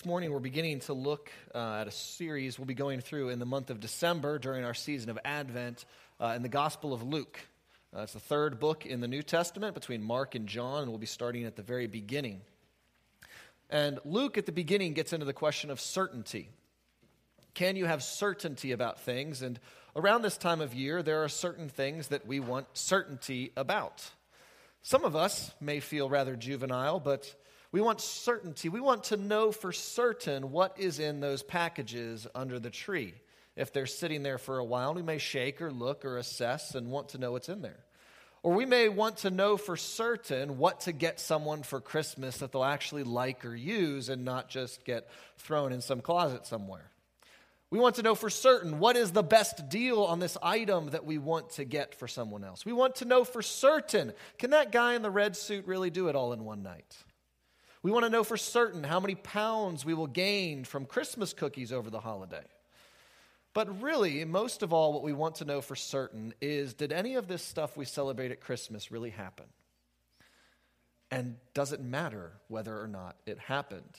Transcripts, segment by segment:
This morning, we're beginning to look uh, at a series we'll be going through in the month of December during our season of Advent uh, in the Gospel of Luke. Uh, it's the third book in the New Testament between Mark and John, and we'll be starting at the very beginning. And Luke, at the beginning, gets into the question of certainty. Can you have certainty about things? And around this time of year, there are certain things that we want certainty about. Some of us may feel rather juvenile, but we want certainty. We want to know for certain what is in those packages under the tree. If they're sitting there for a while, we may shake or look or assess and want to know what's in there. Or we may want to know for certain what to get someone for Christmas that they'll actually like or use and not just get thrown in some closet somewhere. We want to know for certain what is the best deal on this item that we want to get for someone else. We want to know for certain can that guy in the red suit really do it all in one night? We want to know for certain how many pounds we will gain from Christmas cookies over the holiday. But really, most of all, what we want to know for certain is did any of this stuff we celebrate at Christmas really happen? And does it matter whether or not it happened?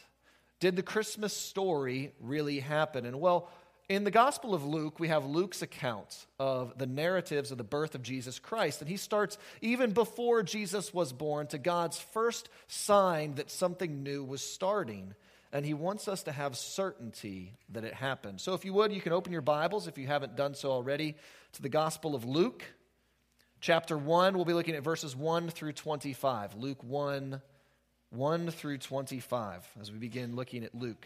Did the Christmas story really happen? And well, in the Gospel of Luke, we have Luke's account of the narratives of the birth of Jesus Christ. And he starts even before Jesus was born to God's first sign that something new was starting. And he wants us to have certainty that it happened. So, if you would, you can open your Bibles, if you haven't done so already, to the Gospel of Luke. Chapter 1, we'll be looking at verses 1 through 25. Luke 1, 1 through 25, as we begin looking at Luke.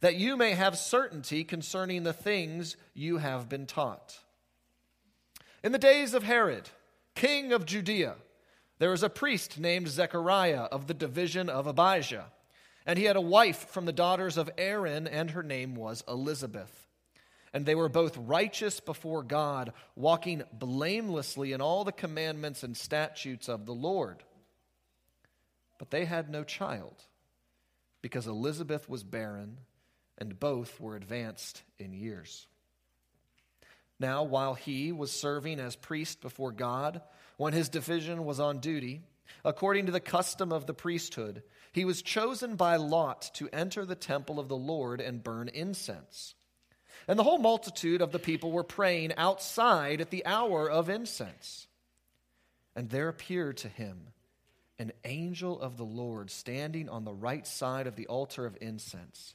that you may have certainty concerning the things you have been taught. In the days of Herod, king of Judea, there was a priest named Zechariah of the division of Abijah, and he had a wife from the daughters of Aaron, and her name was Elizabeth. And they were both righteous before God, walking blamelessly in all the commandments and statutes of the Lord. But they had no child, because Elizabeth was barren and both were advanced in years. Now, while he was serving as priest before God, when his division was on duty, according to the custom of the priesthood, he was chosen by lot to enter the temple of the Lord and burn incense. And the whole multitude of the people were praying outside at the hour of incense. And there appeared to him an angel of the Lord standing on the right side of the altar of incense.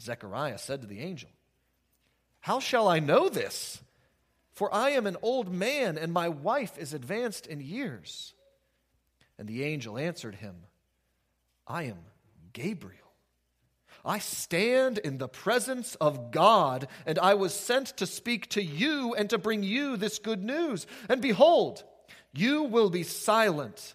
Zechariah said to the angel, How shall I know this? For I am an old man, and my wife is advanced in years. And the angel answered him, I am Gabriel. I stand in the presence of God, and I was sent to speak to you and to bring you this good news. And behold, you will be silent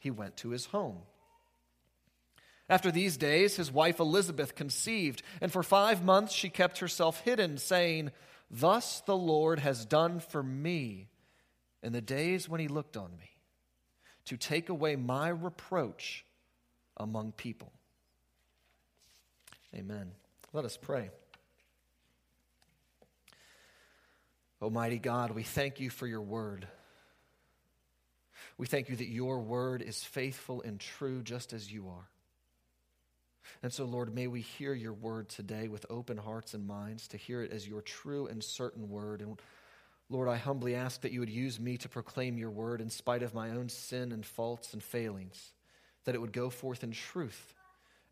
he went to his home. After these days, his wife Elizabeth conceived, and for five months she kept herself hidden, saying, Thus the Lord has done for me in the days when he looked on me, to take away my reproach among people. Amen. Let us pray. Almighty God, we thank you for your word. We thank you that your word is faithful and true just as you are. And so, Lord, may we hear your word today with open hearts and minds to hear it as your true and certain word. And Lord, I humbly ask that you would use me to proclaim your word in spite of my own sin and faults and failings, that it would go forth in truth,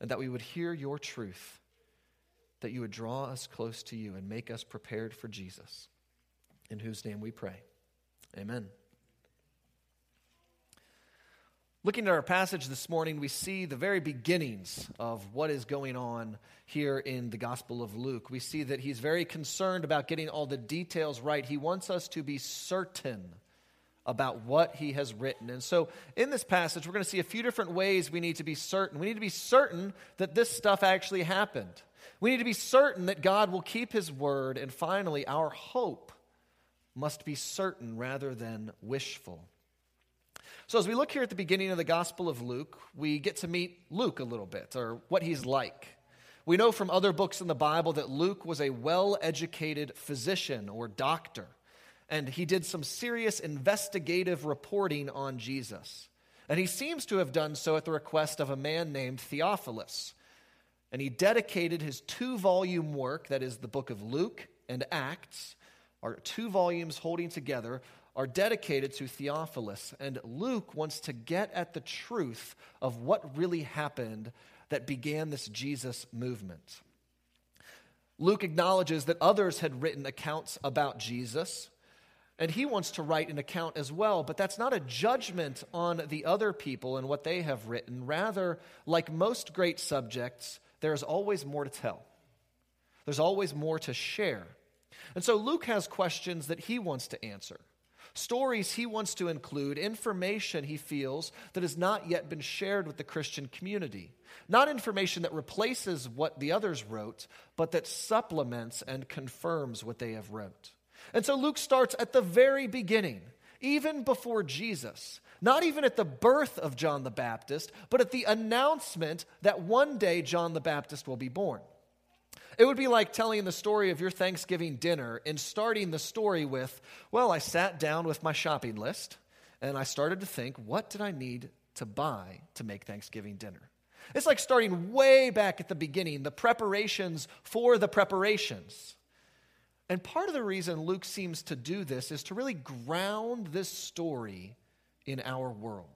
and that we would hear your truth, that you would draw us close to you and make us prepared for Jesus, in whose name we pray. Amen. Looking at our passage this morning, we see the very beginnings of what is going on here in the Gospel of Luke. We see that he's very concerned about getting all the details right. He wants us to be certain about what he has written. And so, in this passage, we're going to see a few different ways we need to be certain. We need to be certain that this stuff actually happened. We need to be certain that God will keep his word. And finally, our hope must be certain rather than wishful. So, as we look here at the beginning of the Gospel of Luke, we get to meet Luke a little bit, or what he's like. We know from other books in the Bible that Luke was a well educated physician or doctor, and he did some serious investigative reporting on Jesus. And he seems to have done so at the request of a man named Theophilus. And he dedicated his two volume work, that is the book of Luke and Acts, are two volumes holding together, are dedicated to Theophilus. And Luke wants to get at the truth of what really happened that began this Jesus movement. Luke acknowledges that others had written accounts about Jesus, and he wants to write an account as well, but that's not a judgment on the other people and what they have written. Rather, like most great subjects, there is always more to tell, there's always more to share. And so Luke has questions that he wants to answer. Stories he wants to include, information he feels that has not yet been shared with the Christian community. Not information that replaces what the others wrote, but that supplements and confirms what they have wrote. And so Luke starts at the very beginning, even before Jesus. Not even at the birth of John the Baptist, but at the announcement that one day John the Baptist will be born. It would be like telling the story of your Thanksgiving dinner and starting the story with, well, I sat down with my shopping list and I started to think, what did I need to buy to make Thanksgiving dinner? It's like starting way back at the beginning, the preparations for the preparations. And part of the reason Luke seems to do this is to really ground this story in our world.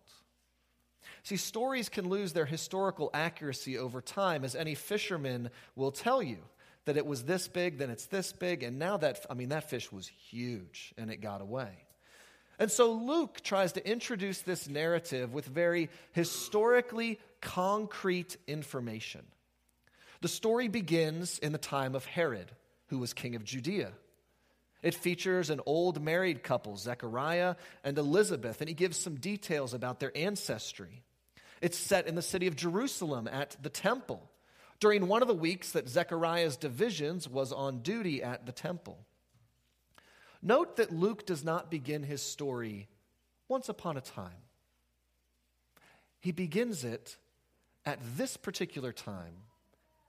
See, stories can lose their historical accuracy over time, as any fisherman will tell you that it was this big, then it's this big, and now that, I mean, that fish was huge and it got away. And so Luke tries to introduce this narrative with very historically concrete information. The story begins in the time of Herod, who was king of Judea. It features an old married couple, Zechariah and Elizabeth, and he gives some details about their ancestry. It's set in the city of Jerusalem at the temple during one of the weeks that Zechariah's divisions was on duty at the temple. Note that Luke does not begin his story once upon a time. He begins it at this particular time,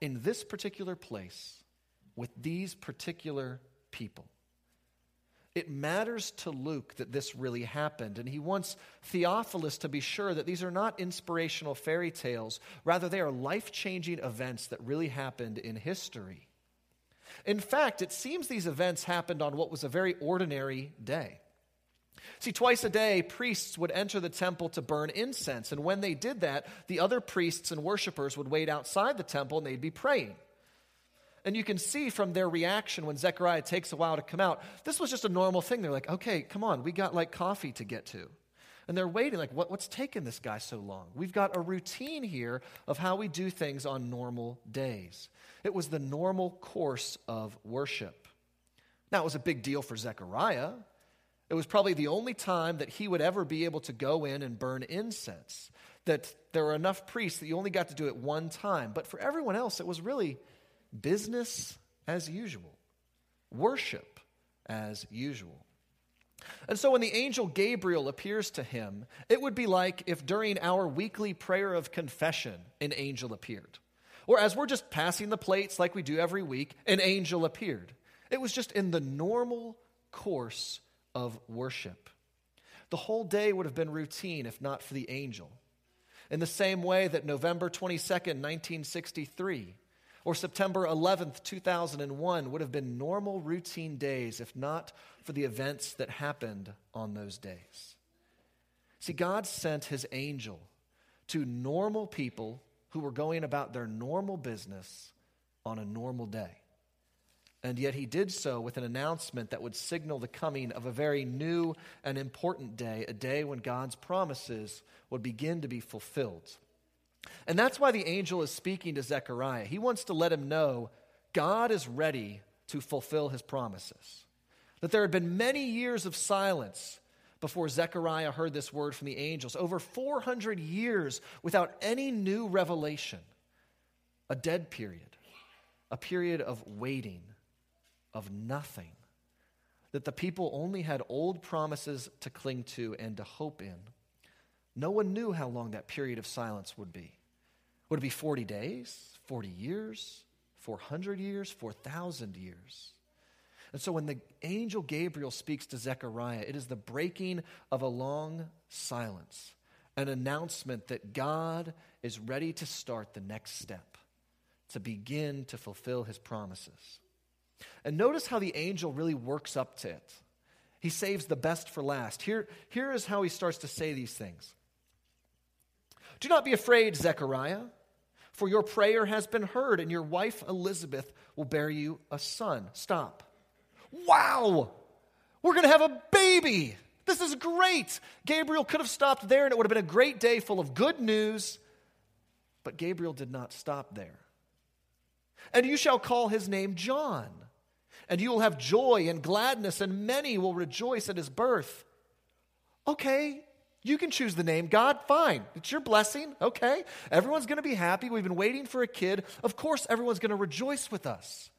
in this particular place, with these particular people. It matters to Luke that this really happened, and he wants Theophilus to be sure that these are not inspirational fairy tales. Rather, they are life changing events that really happened in history. In fact, it seems these events happened on what was a very ordinary day. See, twice a day, priests would enter the temple to burn incense, and when they did that, the other priests and worshippers would wait outside the temple and they'd be praying. And you can see from their reaction when Zechariah takes a while to come out, this was just a normal thing. They're like, okay, come on, we got like coffee to get to. And they're waiting, like, what, what's taking this guy so long? We've got a routine here of how we do things on normal days. It was the normal course of worship. Now, it was a big deal for Zechariah. It was probably the only time that he would ever be able to go in and burn incense. That there were enough priests that you only got to do it one time. But for everyone else, it was really business as usual, worship as usual. And so when the angel Gabriel appears to him, it would be like if during our weekly prayer of confession, an angel appeared. Or as we're just passing the plates like we do every week, an angel appeared. It was just in the normal course of worship. The whole day would have been routine if not for the angel. In the same way that November 22nd, 1963, or September 11th, 2001 would have been normal routine days if not for the events that happened on those days. See, God sent his angel to normal people who were going about their normal business on a normal day. And yet he did so with an announcement that would signal the coming of a very new and important day, a day when God's promises would begin to be fulfilled. And that's why the angel is speaking to Zechariah. He wants to let him know God is ready to fulfill his promises. That there had been many years of silence before Zechariah heard this word from the angels. Over 400 years without any new revelation. A dead period, a period of waiting, of nothing. That the people only had old promises to cling to and to hope in. No one knew how long that period of silence would be. Would it be 40 days, 40 years, 400 years, 4,000 years? And so when the angel Gabriel speaks to Zechariah, it is the breaking of a long silence, an announcement that God is ready to start the next step, to begin to fulfill his promises. And notice how the angel really works up to it. He saves the best for last. Here, here is how he starts to say these things. Do not be afraid, Zechariah, for your prayer has been heard, and your wife Elizabeth will bear you a son. Stop. Wow! We're going to have a baby. This is great. Gabriel could have stopped there, and it would have been a great day full of good news. But Gabriel did not stop there. And you shall call his name John, and you will have joy and gladness, and many will rejoice at his birth. Okay, you can choose the name God, fine. It's your blessing, okay? Everyone's going to be happy. We've been waiting for a kid. Of course, everyone's going to rejoice with us.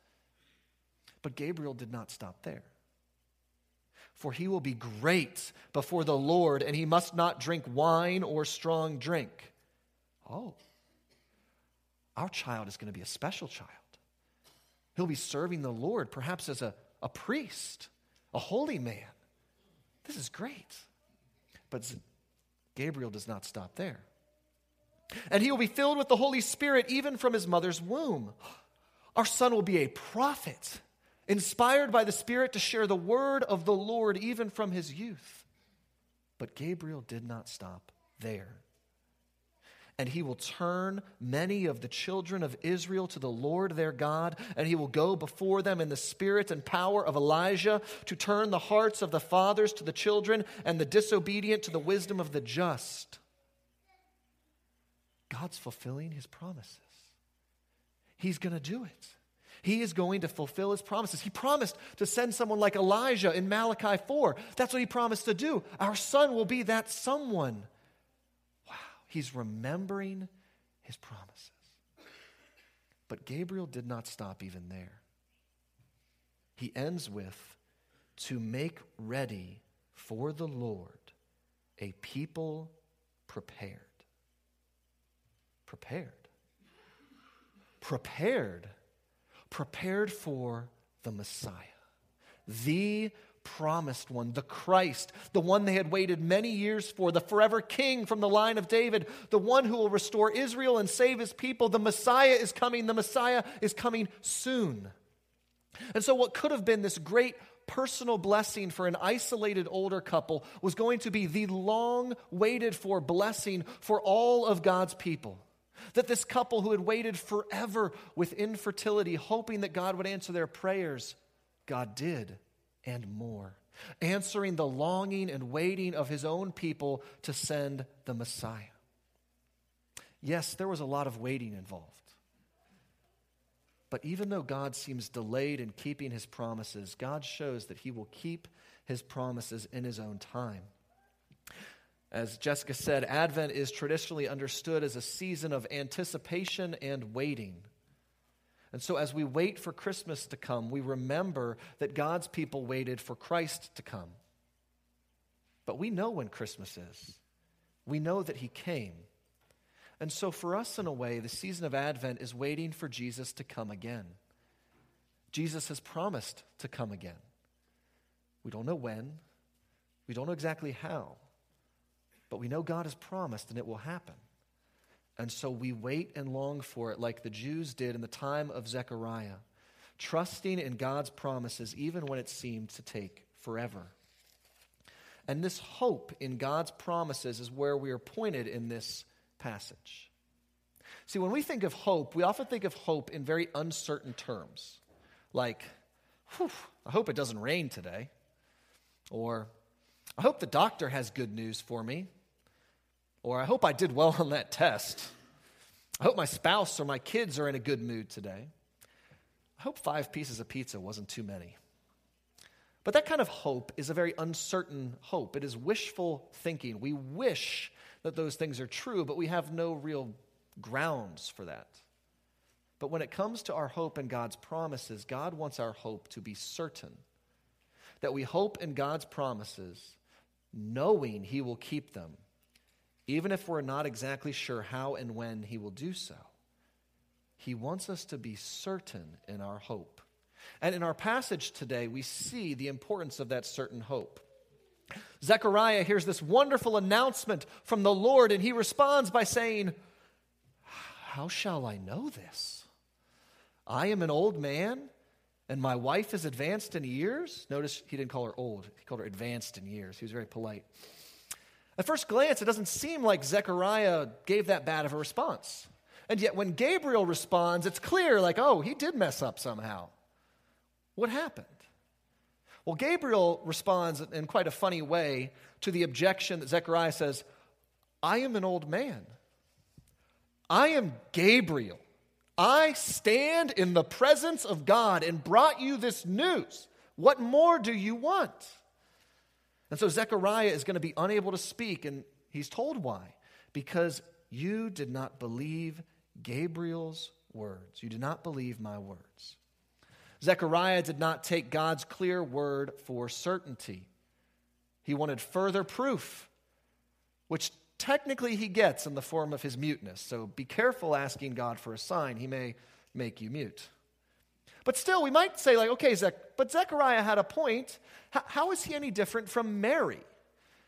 But Gabriel did not stop there. For he will be great before the Lord, and he must not drink wine or strong drink. Oh, our child is going to be a special child. He'll be serving the Lord, perhaps as a, a priest, a holy man. This is great. But Gabriel does not stop there. And he will be filled with the Holy Spirit even from his mother's womb. Our son will be a prophet, inspired by the Spirit to share the word of the Lord even from his youth. But Gabriel did not stop there. And he will turn many of the children of Israel to the Lord their God, and he will go before them in the spirit and power of Elijah to turn the hearts of the fathers to the children and the disobedient to the wisdom of the just. God's fulfilling his promises. He's going to do it. He is going to fulfill his promises. He promised to send someone like Elijah in Malachi 4. That's what he promised to do. Our son will be that someone. He's remembering his promises. But Gabriel did not stop even there. He ends with to make ready for the Lord a people prepared. Prepared. Prepared. Prepared for the Messiah, the promised one, the Christ, the one they had waited many years for, the forever king from the line of David, the one who will restore Israel and save his people. The Messiah is coming. The Messiah is coming soon. And so, what could have been this great personal blessing for an isolated older couple was going to be the long waited for blessing for all of God's people. That this couple who had waited forever with infertility, hoping that God would answer their prayers, God did and more. answering the longing and waiting of his own people to send the Messiah. Yes, there was a lot of waiting involved. But even though God seems delayed in keeping his promises, God shows that he will keep his promises in his own time. As Jessica said, Advent is traditionally understood as a season of anticipation and waiting. And so, as we wait for Christmas to come, we remember that God's people waited for Christ to come. But we know when Christmas is, we know that He came. And so, for us, in a way, the season of Advent is waiting for Jesus to come again. Jesus has promised to come again. We don't know when, we don't know exactly how, but we know God has promised and it will happen. And so we wait and long for it like the Jews did in the time of Zechariah, trusting in God's promises even when it seemed to take forever. And this hope in God's promises is where we are pointed in this passage. See, when we think of hope, we often think of hope in very uncertain terms, like, whew, I hope it doesn't rain today, or I hope the doctor has good news for me, or I hope I did well on that test. I hope my spouse or my kids are in a good mood today. I hope five pieces of pizza wasn't too many. But that kind of hope is a very uncertain hope. It is wishful thinking. We wish that those things are true, but we have no real grounds for that. But when it comes to our hope in God's promises, God wants our hope to be certain. That we hope in God's promises, knowing He will keep them, even if we're not exactly sure how and when He will do so. He wants us to be certain in our hope. And in our passage today, we see the importance of that certain hope. Zechariah hears this wonderful announcement from the Lord, and he responds by saying, How shall I know this? I am an old man, and my wife is advanced in years. Notice he didn't call her old, he called her advanced in years. He was very polite. At first glance, it doesn't seem like Zechariah gave that bad of a response. And yet, when Gabriel responds, it's clear like, oh, he did mess up somehow. What happened? Well, Gabriel responds in quite a funny way to the objection that Zechariah says, I am an old man. I am Gabriel. I stand in the presence of God and brought you this news. What more do you want? And so Zechariah is going to be unable to speak, and he's told why. Because you did not believe Gabriel's words. You did not believe my words. Zechariah did not take God's clear word for certainty. He wanted further proof, which technically he gets in the form of his muteness. So be careful asking God for a sign. He may make you mute. But still, we might say, like, okay, but Zechariah had a point. H- how is he any different from Mary?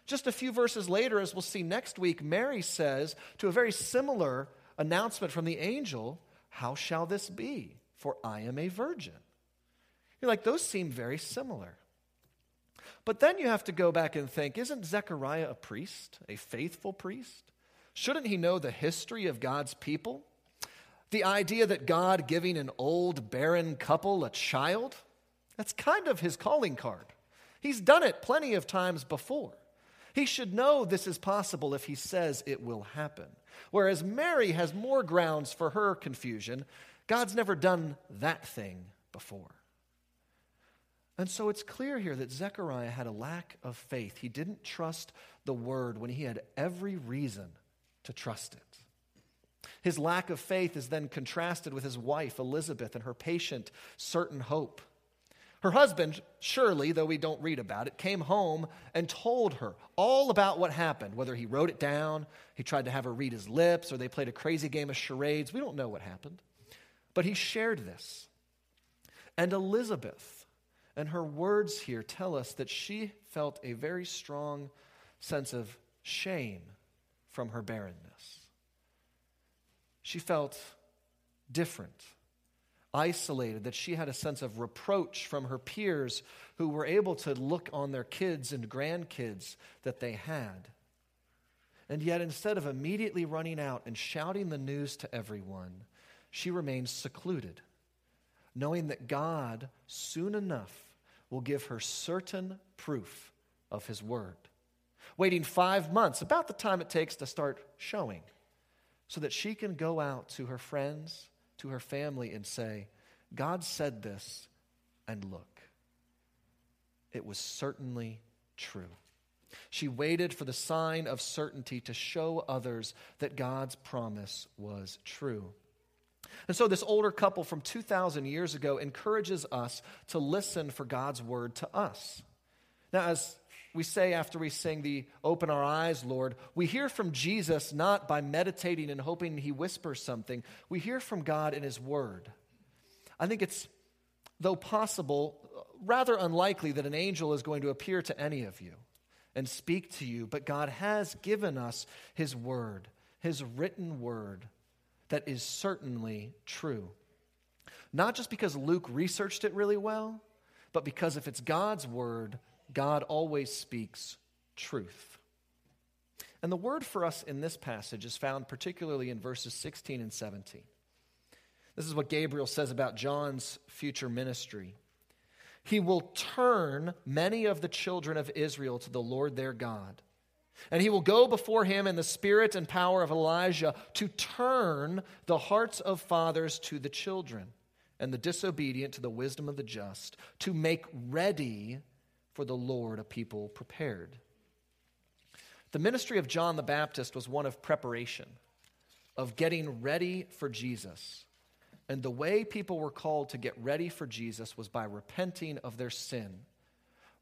Just a few verses later, as we'll see next week, Mary says to a very similar announcement from the angel, How shall this be? For I am a virgin. You're like, those seem very similar. But then you have to go back and think isn't Zechariah a priest, a faithful priest? Shouldn't he know the history of God's people? The idea that God giving an old barren couple a child? That's kind of his calling card. He's done it plenty of times before. He should know this is possible if he says it will happen. Whereas Mary has more grounds for her confusion. God's never done that thing before. And so it's clear here that Zechariah had a lack of faith. He didn't trust the word when he had every reason to trust it. His lack of faith is then contrasted with his wife, Elizabeth, and her patient, certain hope. Her husband, surely, though we don't read about it, came home and told her all about what happened, whether he wrote it down, he tried to have her read his lips, or they played a crazy game of charades. We don't know what happened. But he shared this. And Elizabeth, and her words here tell us that she felt a very strong sense of shame from her barrenness. She felt different, isolated, that she had a sense of reproach from her peers who were able to look on their kids and grandkids that they had. And yet, instead of immediately running out and shouting the news to everyone, she remained secluded, knowing that God soon enough will give her certain proof of his word. Waiting five months, about the time it takes to start showing, so that she can go out to her friends, to her family, and say, God said this, and look, it was certainly true. She waited for the sign of certainty to show others that God's promise was true. And so, this older couple from 2,000 years ago encourages us to listen for God's word to us. Now, as we say after we sing the Open Our Eyes, Lord, we hear from Jesus not by meditating and hoping he whispers something, we hear from God in his word. I think it's, though possible, rather unlikely that an angel is going to appear to any of you and speak to you, but God has given us his word, his written word that is certainly true. Not just because Luke researched it really well, but because if it's God's word, God always speaks truth. And the word for us in this passage is found particularly in verses 16 and 17. This is what Gabriel says about John's future ministry. He will turn many of the children of Israel to the Lord their God and he will go before him in the spirit and power of Elijah to turn the hearts of fathers to the children and the disobedient to the wisdom of the just, to make ready for the Lord a people prepared. The ministry of John the Baptist was one of preparation, of getting ready for Jesus. And the way people were called to get ready for Jesus was by repenting of their sin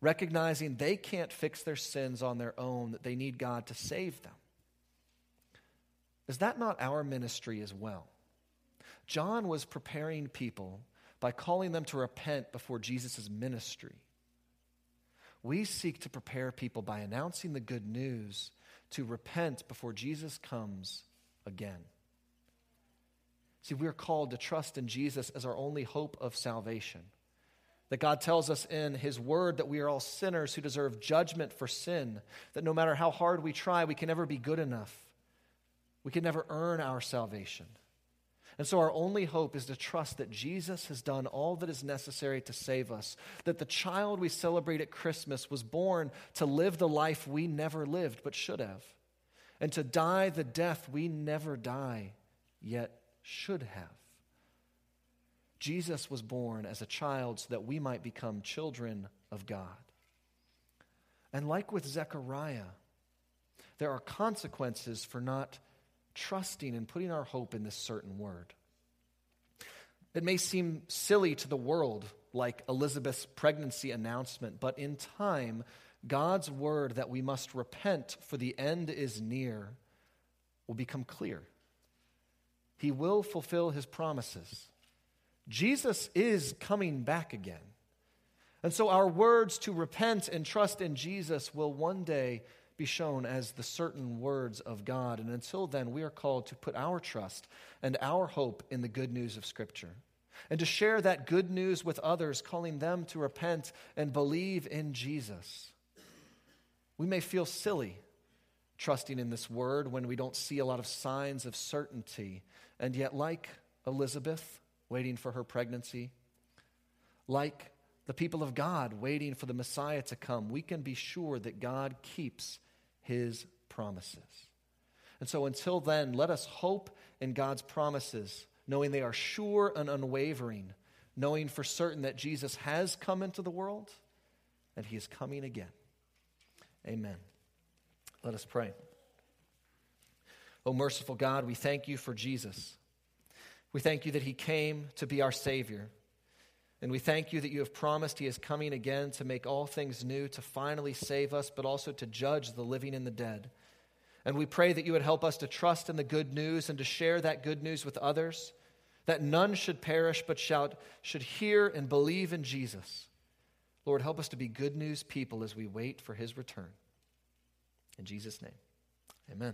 recognizing they can't fix their sins on their own, that they need God to save them. Is that not our ministry as well? John was preparing people by calling them to repent before Jesus' ministry. We seek to prepare people by announcing the good news to repent before Jesus comes again. See, we are called to trust in Jesus as our only hope of salvation. That God tells us in His Word that we are all sinners who deserve judgment for sin, that no matter how hard we try, we can never be good enough. We can never earn our salvation. And so our only hope is to trust that Jesus has done all that is necessary to save us, that the child we celebrate at Christmas was born to live the life we never lived but should have, and to die the death we never die yet should have. Jesus was born as a child so that we might become children of God. And like with Zechariah, there are consequences for not trusting and putting our hope in this certain word. It may seem silly to the world, like Elizabeth's pregnancy announcement, but in time, God's word that we must repent for the end is near will become clear. He will fulfill his promises. Jesus is coming back again. And so our words to repent and trust in Jesus will one day be shown as the certain words of God. And until then, we are called to put our trust and our hope in the good news of Scripture and to share that good news with others, calling them to repent and believe in Jesus. We may feel silly trusting in this word when we don't see a lot of signs of certainty. And yet, like Elizabeth, waiting for her pregnancy. Like the people of God waiting for the Messiah to come, we can be sure that God keeps his promises. And so until then, let us hope in God's promises, knowing they are sure and unwavering, knowing for certain that Jesus has come into the world and he is coming again. Amen. Let us pray. O merciful God, we thank you for Jesus. We thank you that he came to be our Savior. And we thank you that you have promised he is coming again to make all things new, to finally save us, but also to judge the living and the dead. And we pray that you would help us to trust in the good news and to share that good news with others, that none should perish, but shout, should hear and believe in Jesus. Lord, help us to be good news people as we wait for his return. In Jesus' name, amen.